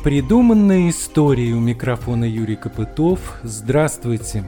Непридуманные истории у микрофона Юрий Копытов. Здравствуйте.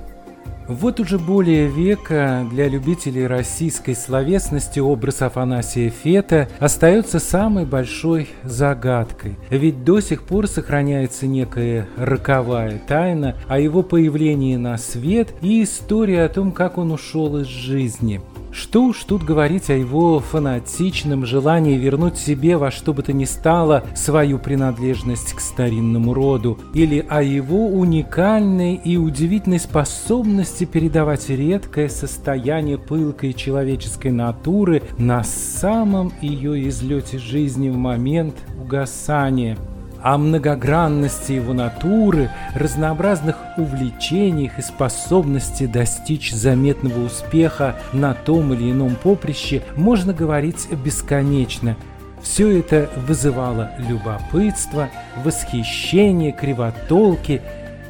Вот уже более века для любителей российской словесности образ Афанасия Фета остается самой большой загадкой. Ведь до сих пор сохраняется некая роковая тайна о его появлении на свет и история о том, как он ушел из жизни – что уж тут говорить о его фанатичном желании вернуть себе во что бы то ни стало свою принадлежность к старинному роду, или о его уникальной и удивительной способности передавать редкое состояние пылкой человеческой натуры на самом ее излете жизни в момент угасания – о многогранности его натуры, разнообразных увлечениях и способности достичь заметного успеха на том или ином поприще можно говорить бесконечно. Все это вызывало любопытство, восхищение, кривотолки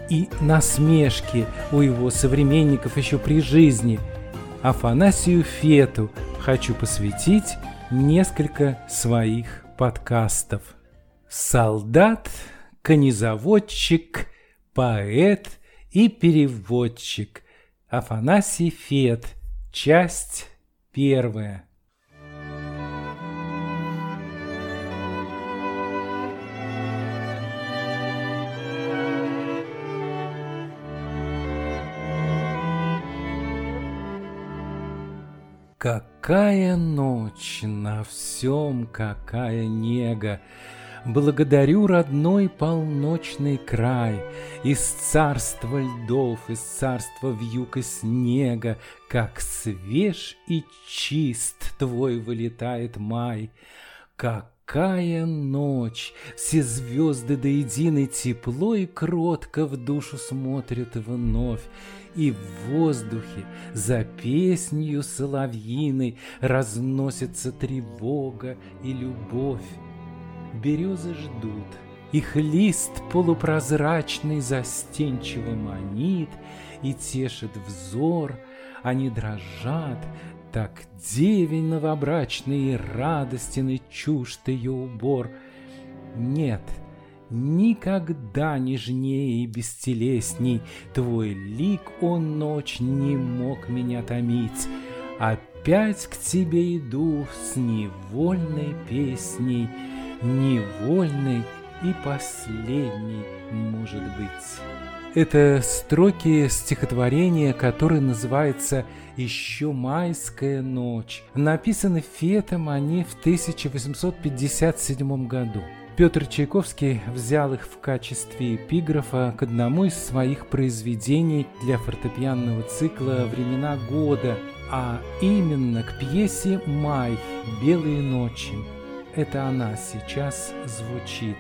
и насмешки у его современников еще при жизни. Афанасию Фету хочу посвятить несколько своих подкастов. Солдат, конезаводчик, поэт и переводчик. Афанасий Фет. Часть первая. Какая ночь на всем, какая нега! Благодарю родной полночный край, Из царства льдов, из царства вьюг и снега, Как свеж и чист твой вылетает май. Какая ночь! Все звезды до единой тепло и кротко в душу смотрят вновь, и в воздухе за песнью соловьиной Разносится тревога и любовь березы ждут. Их лист полупрозрачный застенчиво манит И тешит взор, они дрожат, Так девень новобрачный и радостен и чужд ее убор. Нет, никогда нежнее и бестелесней Твой лик, он ночь, не мог меня томить. Опять к тебе иду с невольной песней — невольный и последний, может быть. Это строки стихотворения, которое называется «Еще майская ночь». Написаны Фетом они в 1857 году. Петр Чайковский взял их в качестве эпиграфа к одному из своих произведений для фортепианного цикла «Времена года», а именно к пьесе «Май. Белые ночи». Это она сейчас звучит.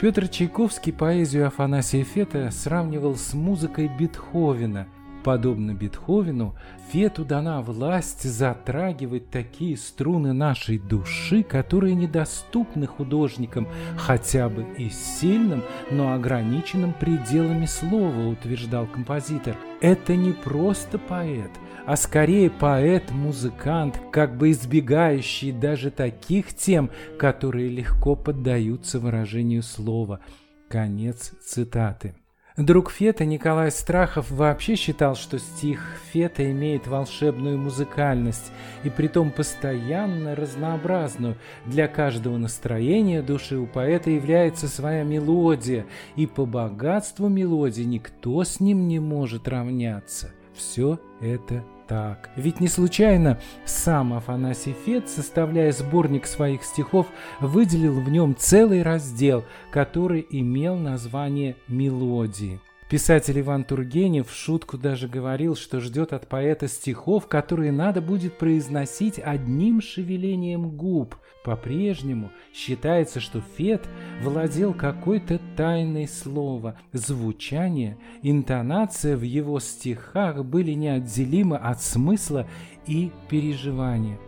Петр Чайковский поэзию Афанасия Фета сравнивал с музыкой Бетховена. Подобно Бетховену, Фету дана власть затрагивать такие струны нашей души, которые недоступны художникам хотя бы и сильным, но ограниченным пределами слова, утверждал композитор. Это не просто поэт, а скорее поэт-музыкант, как бы избегающий даже таких тем, которые легко поддаются выражению слова. Конец цитаты. Друг Фета Николай Страхов вообще считал, что стих Фета имеет волшебную музыкальность, и притом постоянно разнообразную. Для каждого настроения души у поэта является своя мелодия, и по богатству мелодии никто с ним не может равняться. Все это так. Ведь не случайно сам Афанасий Фет, составляя сборник своих стихов, выделил в нем целый раздел, который имел название «Мелодии». Писатель Иван Тургенев в шутку даже говорил, что ждет от поэта стихов, которые надо будет произносить одним шевелением губ. По-прежнему считается, что Фет владел какой-то тайной слова. Звучание, интонация в его стихах были неотделимы от смысла и переживания.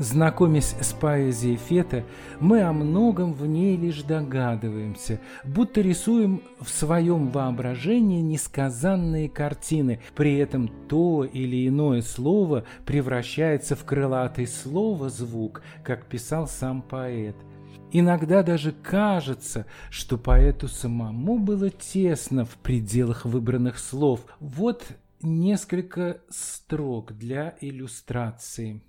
Знакомясь с поэзией Фета, мы о многом в ней лишь догадываемся, будто рисуем в своем воображении несказанные картины, при этом то или иное слово превращается в крылатый слово-звук, как писал сам поэт. Иногда даже кажется, что поэту самому было тесно в пределах выбранных слов. Вот несколько строк для иллюстрации.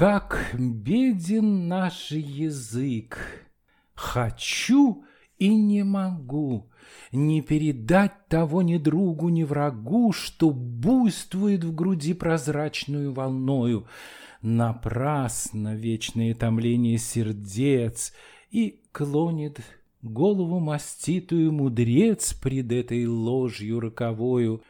«Как беден наш язык! Хочу и не могу не передать того ни другу, ни врагу, что буйствует в груди прозрачную волною. Напрасно вечное томление сердец и клонит голову маститую мудрец пред этой ложью роковою.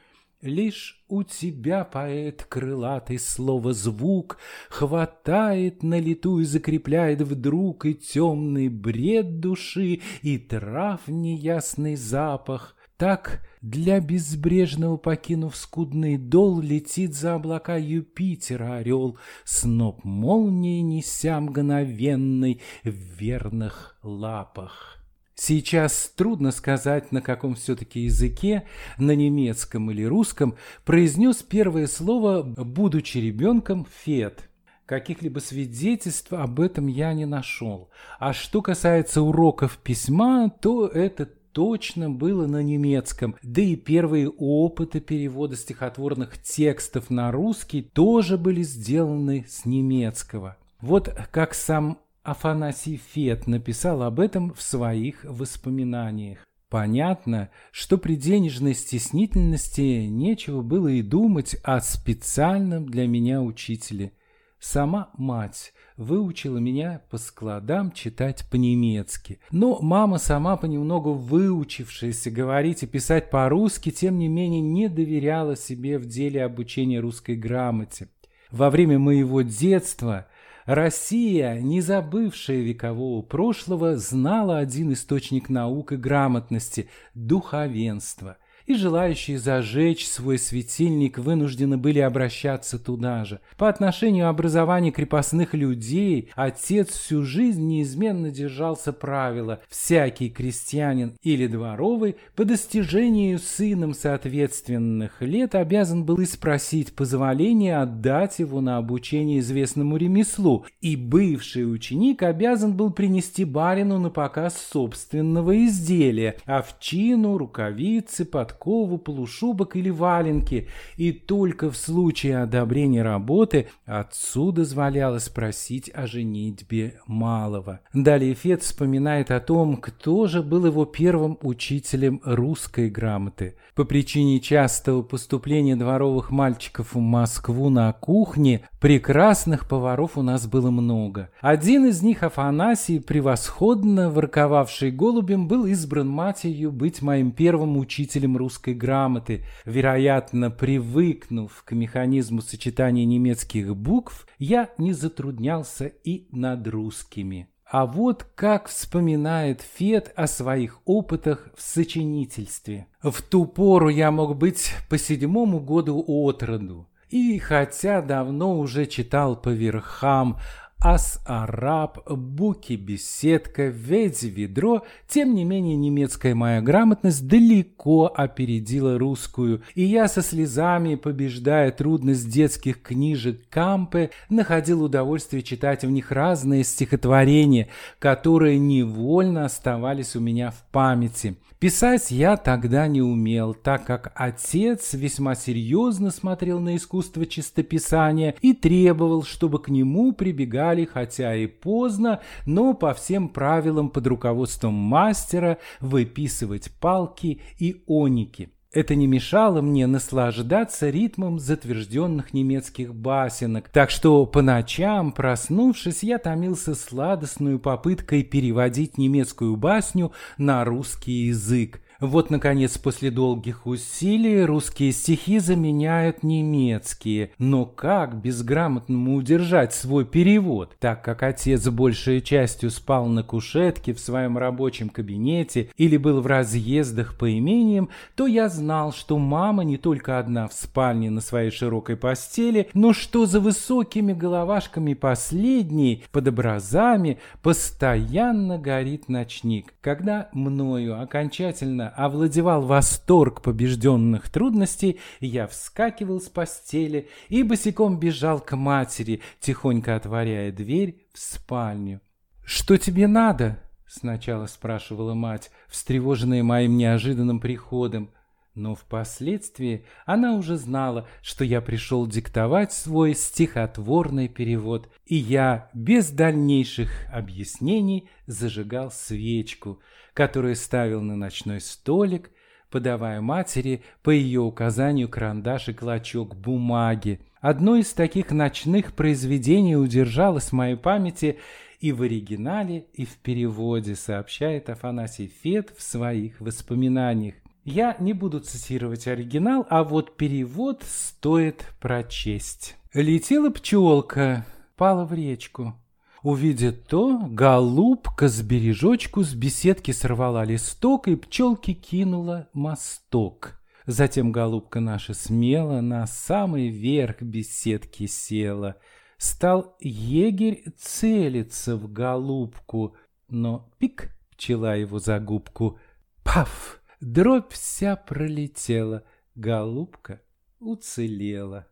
Лишь у тебя, поэт крылатый, слово звук Хватает на лету и закрепляет вдруг И темный бред души, и трав неясный запах. Так для безбрежного покинув скудный дол Летит за облака Юпитера орел, Сноп молнии неся мгновенный В верных лапах. Сейчас трудно сказать, на каком все-таки языке, на немецком или русском, произнес первое слово, будучи ребенком, «фет». Каких-либо свидетельств об этом я не нашел. А что касается уроков письма, то это точно было на немецком. Да и первые опыты перевода стихотворных текстов на русский тоже были сделаны с немецкого. Вот как сам Афанасий Фет написал об этом в своих воспоминаниях. Понятно, что при денежной стеснительности нечего было и думать о специальном для меня учителе. Сама мать выучила меня по складам читать по-немецки. Но мама сама понемногу выучившаяся говорить и писать по-русски, тем не менее не доверяла себе в деле обучения русской грамоте. Во время моего детства Россия, не забывшая векового прошлого, знала один источник наук и грамотности – духовенство – и желающие зажечь свой светильник вынуждены были обращаться туда же. По отношению образования крепостных людей отец всю жизнь неизменно держался правила «всякий крестьянин или дворовый по достижению сыном соответственных лет обязан был и спросить позволения отдать его на обучение известному ремеслу, и бывший ученик обязан был принести барину на показ собственного изделия – овчину, рукавицы, под подкову, полушубок или валенки, и только в случае одобрения работы отцу дозволялось просить о женитьбе малого. Далее Фет вспоминает о том, кто же был его первым учителем русской грамоты. По причине частого поступления дворовых мальчиков в Москву на кухне, прекрасных поваров у нас было много. Один из них, Афанасий, превосходно ворковавший голубем, был избран матерью быть моим первым учителем русской русской грамоты, вероятно, привыкнув к механизму сочетания немецких букв, я не затруднялся и над русскими. А вот как вспоминает Фет о своих опытах в сочинительстве. В ту пору я мог быть по седьмому году от роду. И хотя давно уже читал по верхам ас-араб, буки-беседка, ведь-ведро, тем не менее немецкая моя грамотность далеко опередила русскую, и я со слезами, побеждая трудность детских книжек Кампе, находил удовольствие читать в них разные стихотворения, которые невольно оставались у меня в памяти. Писать я тогда не умел, так как отец весьма серьезно смотрел на искусство чистописания и требовал, чтобы к нему прибегали, хотя и поздно, но по всем правилам под руководством мастера выписывать палки и оники. Это не мешало мне наслаждаться ритмом затвержденных немецких басенок, так что по ночам, проснувшись, я томился сладостную попыткой переводить немецкую басню на русский язык. Вот, наконец, после долгих усилий русские стихи заменяют немецкие. Но как безграмотному удержать свой перевод, так как отец большей частью спал на кушетке в своем рабочем кабинете или был в разъездах по имениям, то я знал, что мама не только одна в спальне на своей широкой постели, но что за высокими головашками последней, под образами, постоянно горит ночник. Когда мною окончательно овладевал восторг побежденных трудностей, я вскакивал с постели и босиком бежал к матери, тихонько отворяя дверь в спальню. «Что тебе надо?» Сначала спрашивала мать, встревоженная моим неожиданным приходом. Но впоследствии она уже знала, что я пришел диктовать свой стихотворный перевод, и я без дальнейших объяснений зажигал свечку, которую ставил на ночной столик, подавая матери по ее указанию карандаш и клочок бумаги. Одно из таких ночных произведений удержалось в моей памяти и в оригинале, и в переводе, сообщает Афанасий Фет в своих воспоминаниях. Я не буду цитировать оригинал, а вот перевод стоит прочесть. Летела пчелка, пала в речку. Увидит то, голубка с бережочку с беседки сорвала листок и пчелки кинула мосток. Затем голубка наша смело на самый верх беседки села. Стал егерь целиться в голубку, но пик пчела его за губку. Паф! Дробь вся пролетела, голубка уцелела.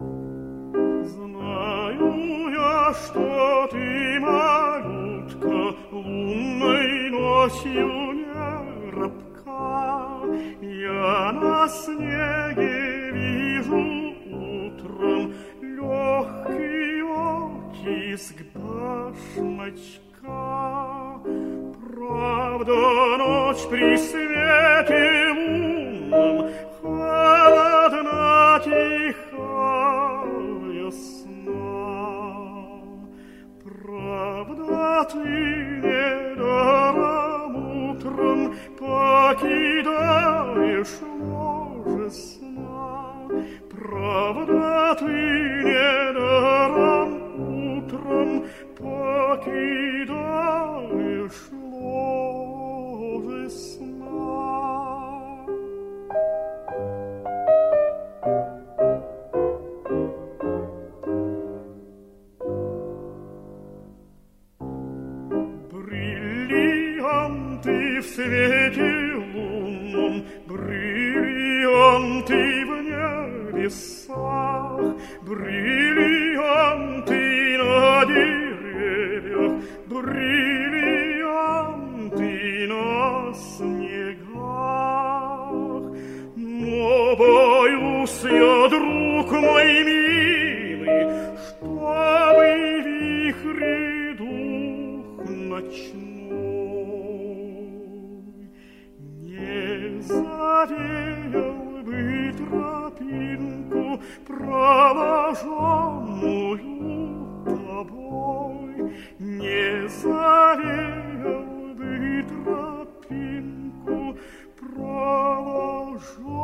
Знаю я, что ты, малютка, лунной ночью не робка. Я на снеге вижу утром легкий оттиск башмачка. Правда, ночь при свете лунном Холодна тихая сна. Правда, ты недаром утром Покидаешь ложе завеял бы тропинку, проложенную тобой, не завеял бы тропинку, проложенную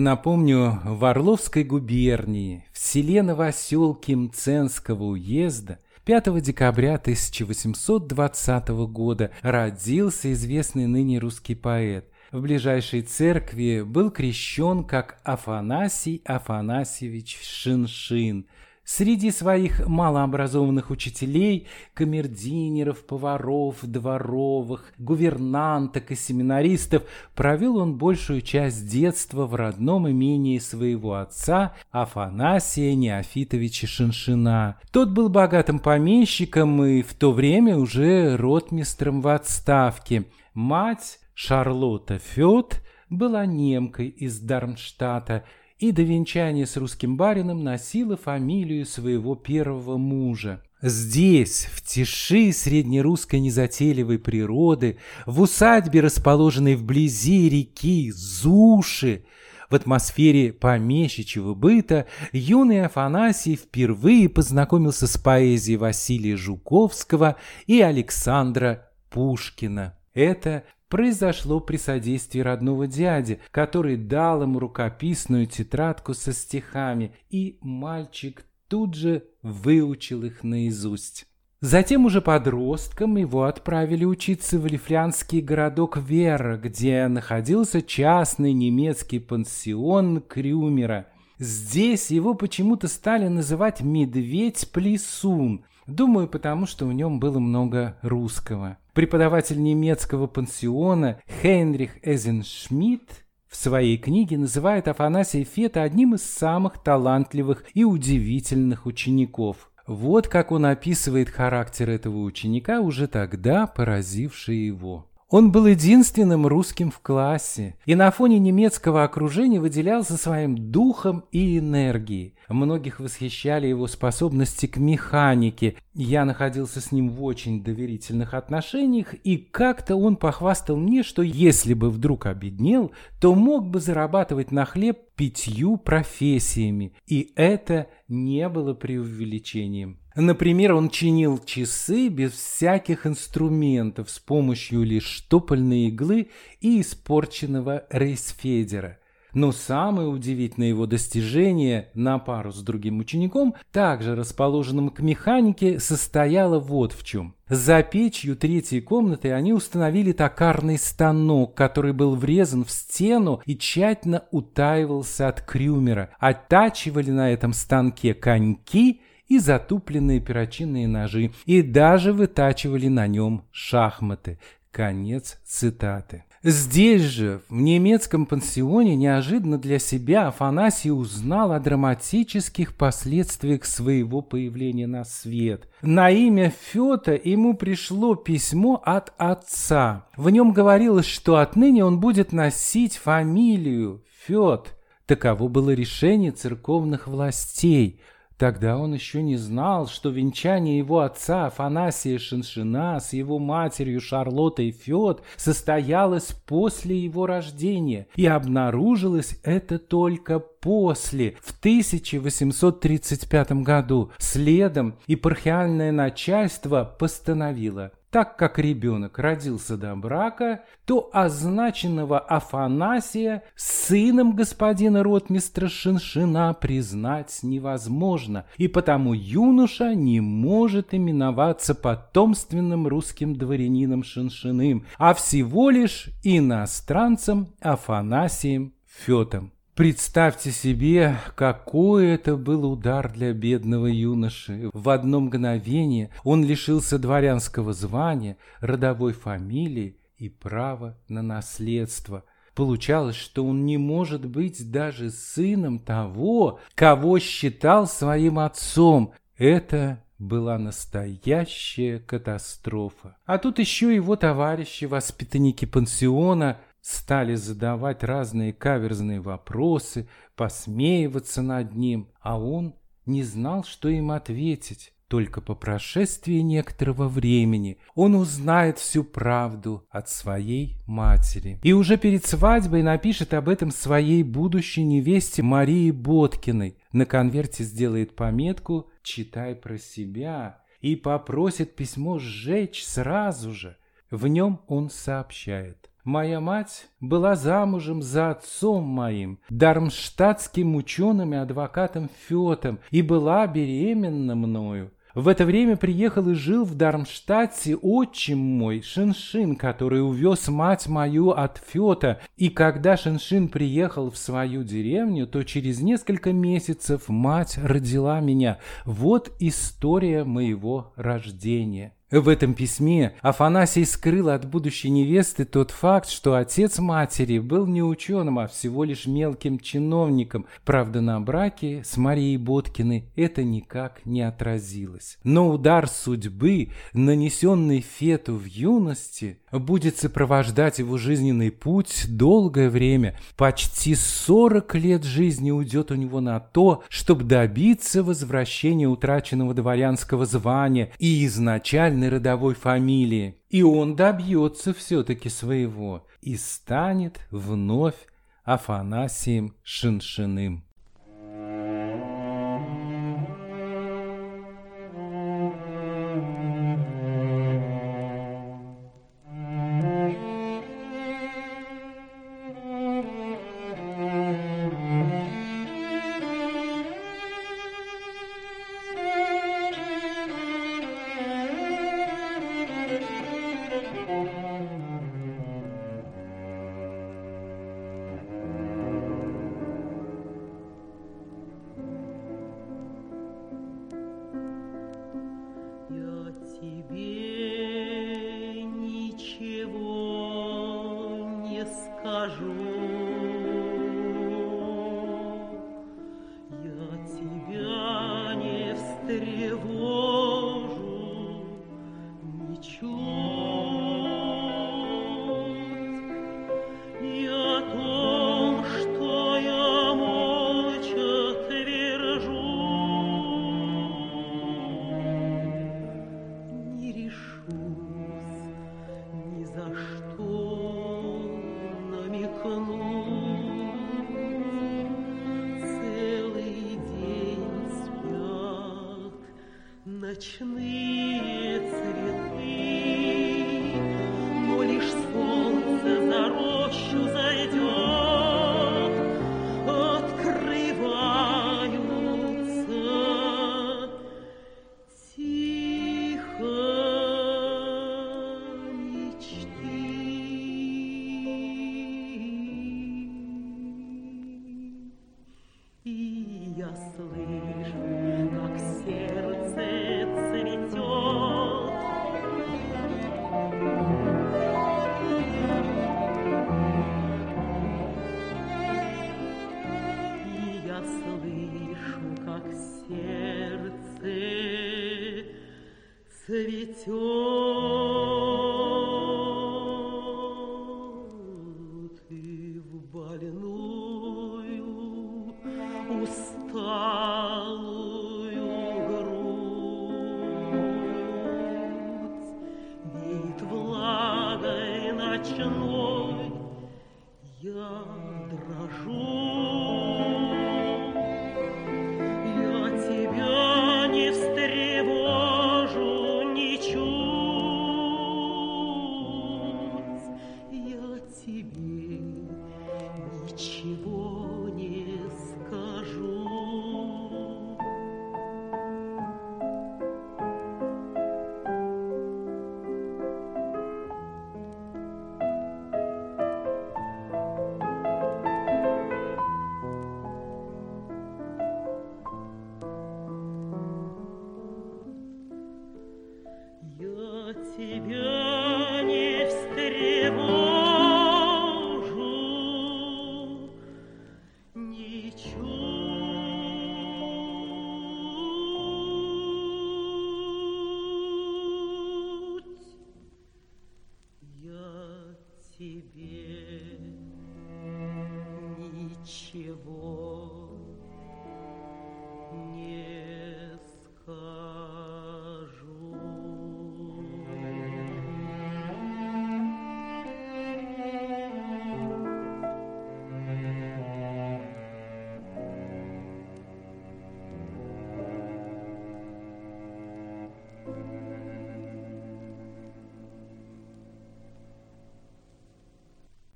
Напомню, в Орловской губернии, в селе Новоселке Мценского уезда 5 декабря 1820 года родился известный ныне русский поэт. В ближайшей церкви был крещен как Афанасий Афанасьевич Шиншин. Среди своих малообразованных учителей, камердинеров, поваров, дворовых, гувернанток и семинаристов провел он большую часть детства в родном имении своего отца Афанасия Неофитовича Шиншина. Тот был богатым помещиком и в то время уже ротмистром в отставке. Мать Шарлотта Фёд была немкой из Дармштадта, и до венчания с русским барином носила фамилию своего первого мужа. Здесь, в тиши среднерусской незатейливой природы, в усадьбе, расположенной вблизи реки Зуши, в атмосфере помещичьего быта, юный Афанасий впервые познакомился с поэзией Василия Жуковского и Александра Пушкина. Это произошло при содействии родного дяди, который дал ему рукописную тетрадку со стихами, и мальчик тут же выучил их наизусть. Затем уже подростком его отправили учиться в лифлянский городок Вера, где находился частный немецкий пансион Крюмера. Здесь его почему-то стали называть «медведь-плесун», Думаю, потому что в нем было много русского. Преподаватель немецкого пансиона Хейнрих Эзеншмидт в своей книге называет Афанасия Фета одним из самых талантливых и удивительных учеников. Вот как он описывает характер этого ученика, уже тогда поразивший его. Он был единственным русским в классе и на фоне немецкого окружения выделялся своим духом и энергией. Многих восхищали его способности к механике. Я находился с ним в очень доверительных отношениях, и как-то он похвастал мне, что если бы вдруг обеднел, то мог бы зарабатывать на хлеб пятью профессиями, и это не было преувеличением. Например, он чинил часы без всяких инструментов с помощью лишь штопольной иглы и испорченного рейсфедера. Но самое удивительное его достижение на пару с другим учеником, также расположенным к механике, состояло вот в чем. За печью третьей комнаты они установили токарный станок, который был врезан в стену и тщательно утаивался от крюмера. Оттачивали на этом станке коньки и затупленные перочинные ножи, и даже вытачивали на нем шахматы. Конец цитаты. Здесь же, в немецком пансионе, неожиданно для себя Афанасий узнал о драматических последствиях своего появления на свет. На имя Фета ему пришло письмо от отца. В нем говорилось, что отныне он будет носить фамилию Фет. Таково было решение церковных властей. Тогда он еще не знал, что венчание его отца Афанасия Шиншина с его матерью Шарлоттой Фет состоялось после его рождения, и обнаружилось это только после, в 1835 году. Следом епархиальное начальство постановило – так как ребенок родился до брака, то означенного Афанасия сыном господина ротмистра Шиншина признать невозможно, и потому юноша не может именоваться потомственным русским дворянином Шиншиным, а всего лишь иностранцем Афанасием Фетом. Представьте себе, какой это был удар для бедного юноши. В одно мгновение он лишился дворянского звания, родовой фамилии и права на наследство. Получалось, что он не может быть даже сыном того, кого считал своим отцом. Это была настоящая катастрофа. А тут еще его товарищи, воспитанники пансиона – стали задавать разные каверзные вопросы, посмеиваться над ним, а он не знал, что им ответить. Только по прошествии некоторого времени он узнает всю правду от своей матери. И уже перед свадьбой напишет об этом своей будущей невесте Марии Боткиной. На конверте сделает пометку «Читай про себя» и попросит письмо сжечь сразу же. В нем он сообщает. Моя мать была замужем за отцом моим, дармштадтским ученым и адвокатом Фетом, и была беременна мною. В это время приехал и жил в Дармштадте отчим мой, Шиншин, который увез мать мою от Фета. И когда Шиншин приехал в свою деревню, то через несколько месяцев мать родила меня. Вот история моего рождения. В этом письме Афанасий скрыл от будущей невесты тот факт, что отец матери был не ученым, а всего лишь мелким чиновником. Правда, на браке с Марией Боткиной это никак не отразилось. Но удар судьбы, нанесенный Фету в юности, будет сопровождать его жизненный путь долгое время. Почти 40 лет жизни уйдет у него на то, чтобы добиться возвращения утраченного дворянского звания и изначально правильной родовой фамилии, и он добьется все-таки своего и станет вновь Афанасием Шиншиным.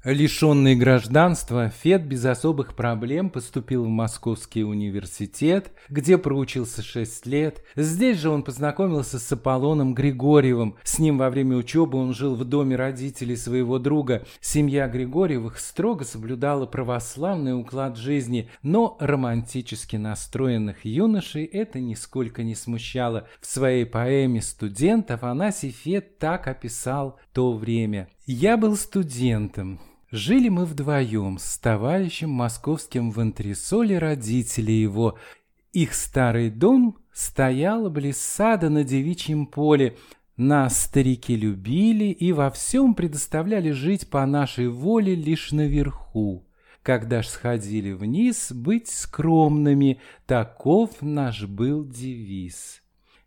Лишенный гражданства, Фет без особых проблем поступил в Московский университет, где проучился шесть лет. Здесь же он познакомился с Аполлоном Григорьевым. С ним во время учебы он жил в доме родителей своего друга. Семья Григорьевых строго соблюдала православный уклад жизни, но романтически настроенных юношей это нисколько не смущало. В своей поэме «Студент» Афанасий Фет так описал то время. «Я был студентом». Жили мы вдвоем с товарищем московским в антресоле родители его. Их старый дом стоял близ сада на девичьем поле. Нас старики любили и во всем предоставляли жить по нашей воле лишь наверху. Когда ж сходили вниз, быть скромными, таков наш был девиз.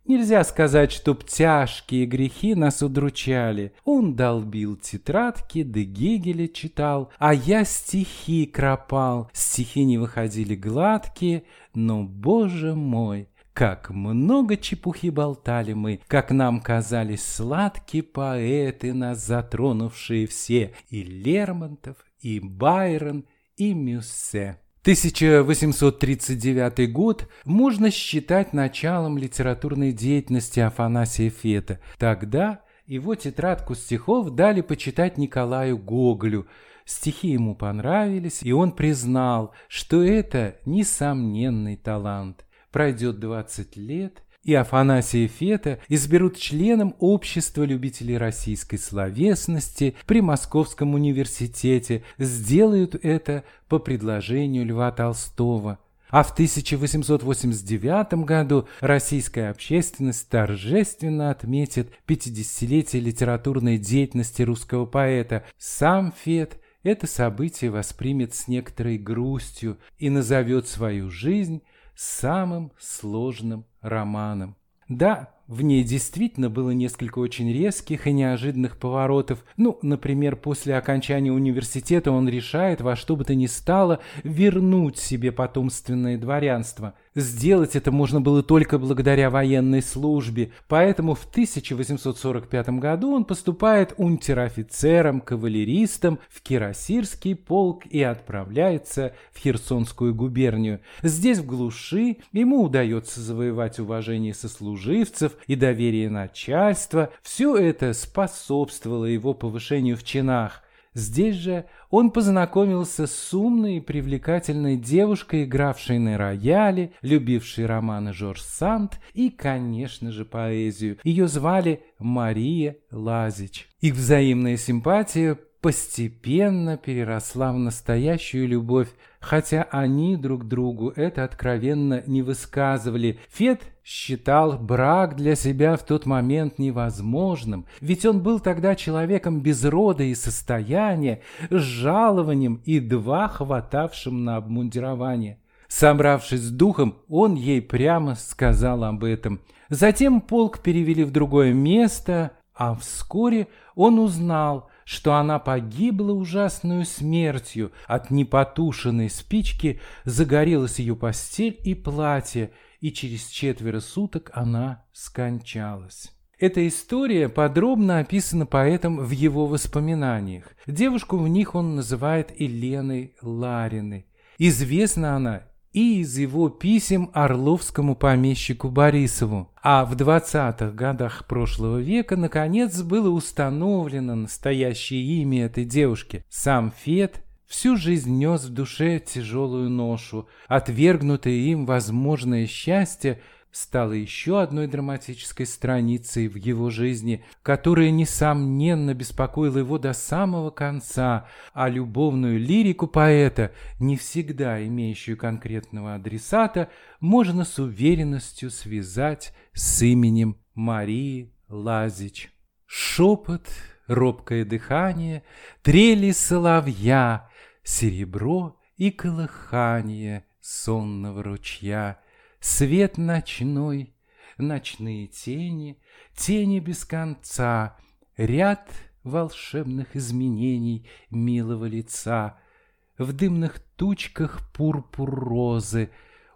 Нельзя сказать, чтоб тяжкие грехи нас удручали. Он долбил тетрадки, да Гегеля читал, а я стихи кропал. Стихи не выходили гладкие, но, боже мой, как много чепухи болтали мы, как нам казались сладкие поэты, нас затронувшие все, и Лермонтов, и Байрон, и Мюссе. 1839 год можно считать началом литературной деятельности Афанасия Фета. Тогда его тетрадку стихов дали почитать Николаю Гоголю. Стихи ему понравились, и он признал, что это несомненный талант. Пройдет 20 лет, и Афанасия Фета изберут членом Общества любителей российской словесности при Московском университете, сделают это по предложению Льва Толстого. А в 1889 году российская общественность торжественно отметит 50-летие литературной деятельности русского поэта. Сам Фет это событие воспримет с некоторой грустью и назовет свою жизнь самым сложным романом. Да, В ней действительно было несколько очень резких и неожиданных поворотов. Ну, например, после окончания университета он решает во что бы то ни стало вернуть себе потомственное дворянство – Сделать это можно было только благодаря военной службе, поэтому в 1845 году он поступает унтер-офицером-кавалеристом в Кирасирский полк и отправляется в Херсонскую губернию. Здесь, в глуши, ему удается завоевать уважение сослуживцев и доверие начальства. Все это способствовало его повышению в чинах. Здесь же он познакомился с умной и привлекательной девушкой, игравшей на рояле, любившей романы Жорж Санд и, конечно же, поэзию. Ее звали Мария Лазич. Их взаимная симпатия постепенно переросла в настоящую любовь, хотя они друг другу это откровенно не высказывали. Фет считал брак для себя в тот момент невозможным, ведь он был тогда человеком без рода и состояния, с жалованием и два хватавшим на обмундирование. Собравшись с духом, он ей прямо сказал об этом. Затем полк перевели в другое место, а вскоре он узнал, что она погибла ужасную смертью. От непотушенной спички загорелась ее постель и платье, и через четверо суток она скончалась. Эта история подробно описана поэтом в его воспоминаниях. Девушку в них он называет Еленой Лариной. Известна она и из его писем орловскому помещику Борисову. А в 20-х годах прошлого века, наконец, было установлено настоящее имя этой девушки. Сам Фет всю жизнь нес в душе тяжелую ношу, отвергнутое им возможное счастье – стала еще одной драматической страницей в его жизни, которая, несомненно, беспокоила его до самого конца, а любовную лирику поэта, не всегда имеющую конкретного адресата, можно с уверенностью связать с именем Марии Лазич. Шепот, робкое дыхание, трели соловья, серебро и колыхание сонного ручья — Свет ночной, ночные тени, тени без конца, Ряд волшебных изменений милого лица, В дымных тучках пурпур розы,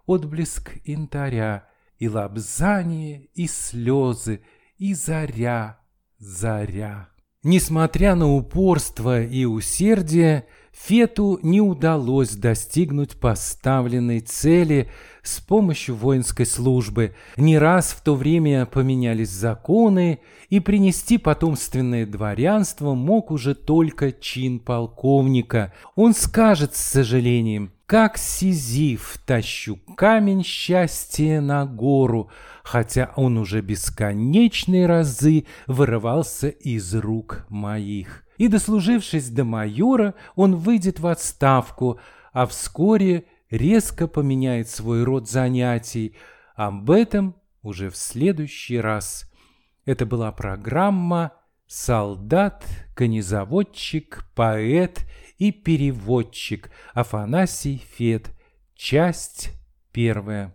Отблеск янтаря, И лобзание, и слезы, и заря, заря. Несмотря на упорство и усердие, Фету не удалось достигнуть поставленной цели с помощью воинской службы. Не раз в то время поменялись законы, и принести потомственное дворянство мог уже только чин полковника. Он скажет с сожалением, как Сизиф тащу камень счастья на гору, хотя он уже бесконечные разы вырывался из рук моих и, дослужившись до майора, он выйдет в отставку, а вскоре резко поменяет свой род занятий. Об этом уже в следующий раз. Это была программа «Солдат, конезаводчик, поэт и переводчик» Афанасий Фет. Часть первая.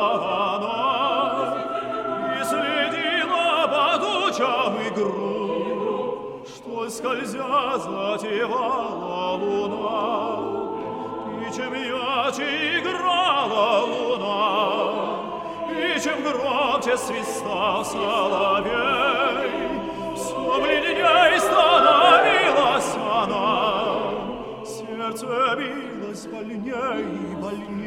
затевала луна, И чем ярче играла луна, И чем громче свистал соловей, Все бледней становилась она, Сердце билось больней и больней.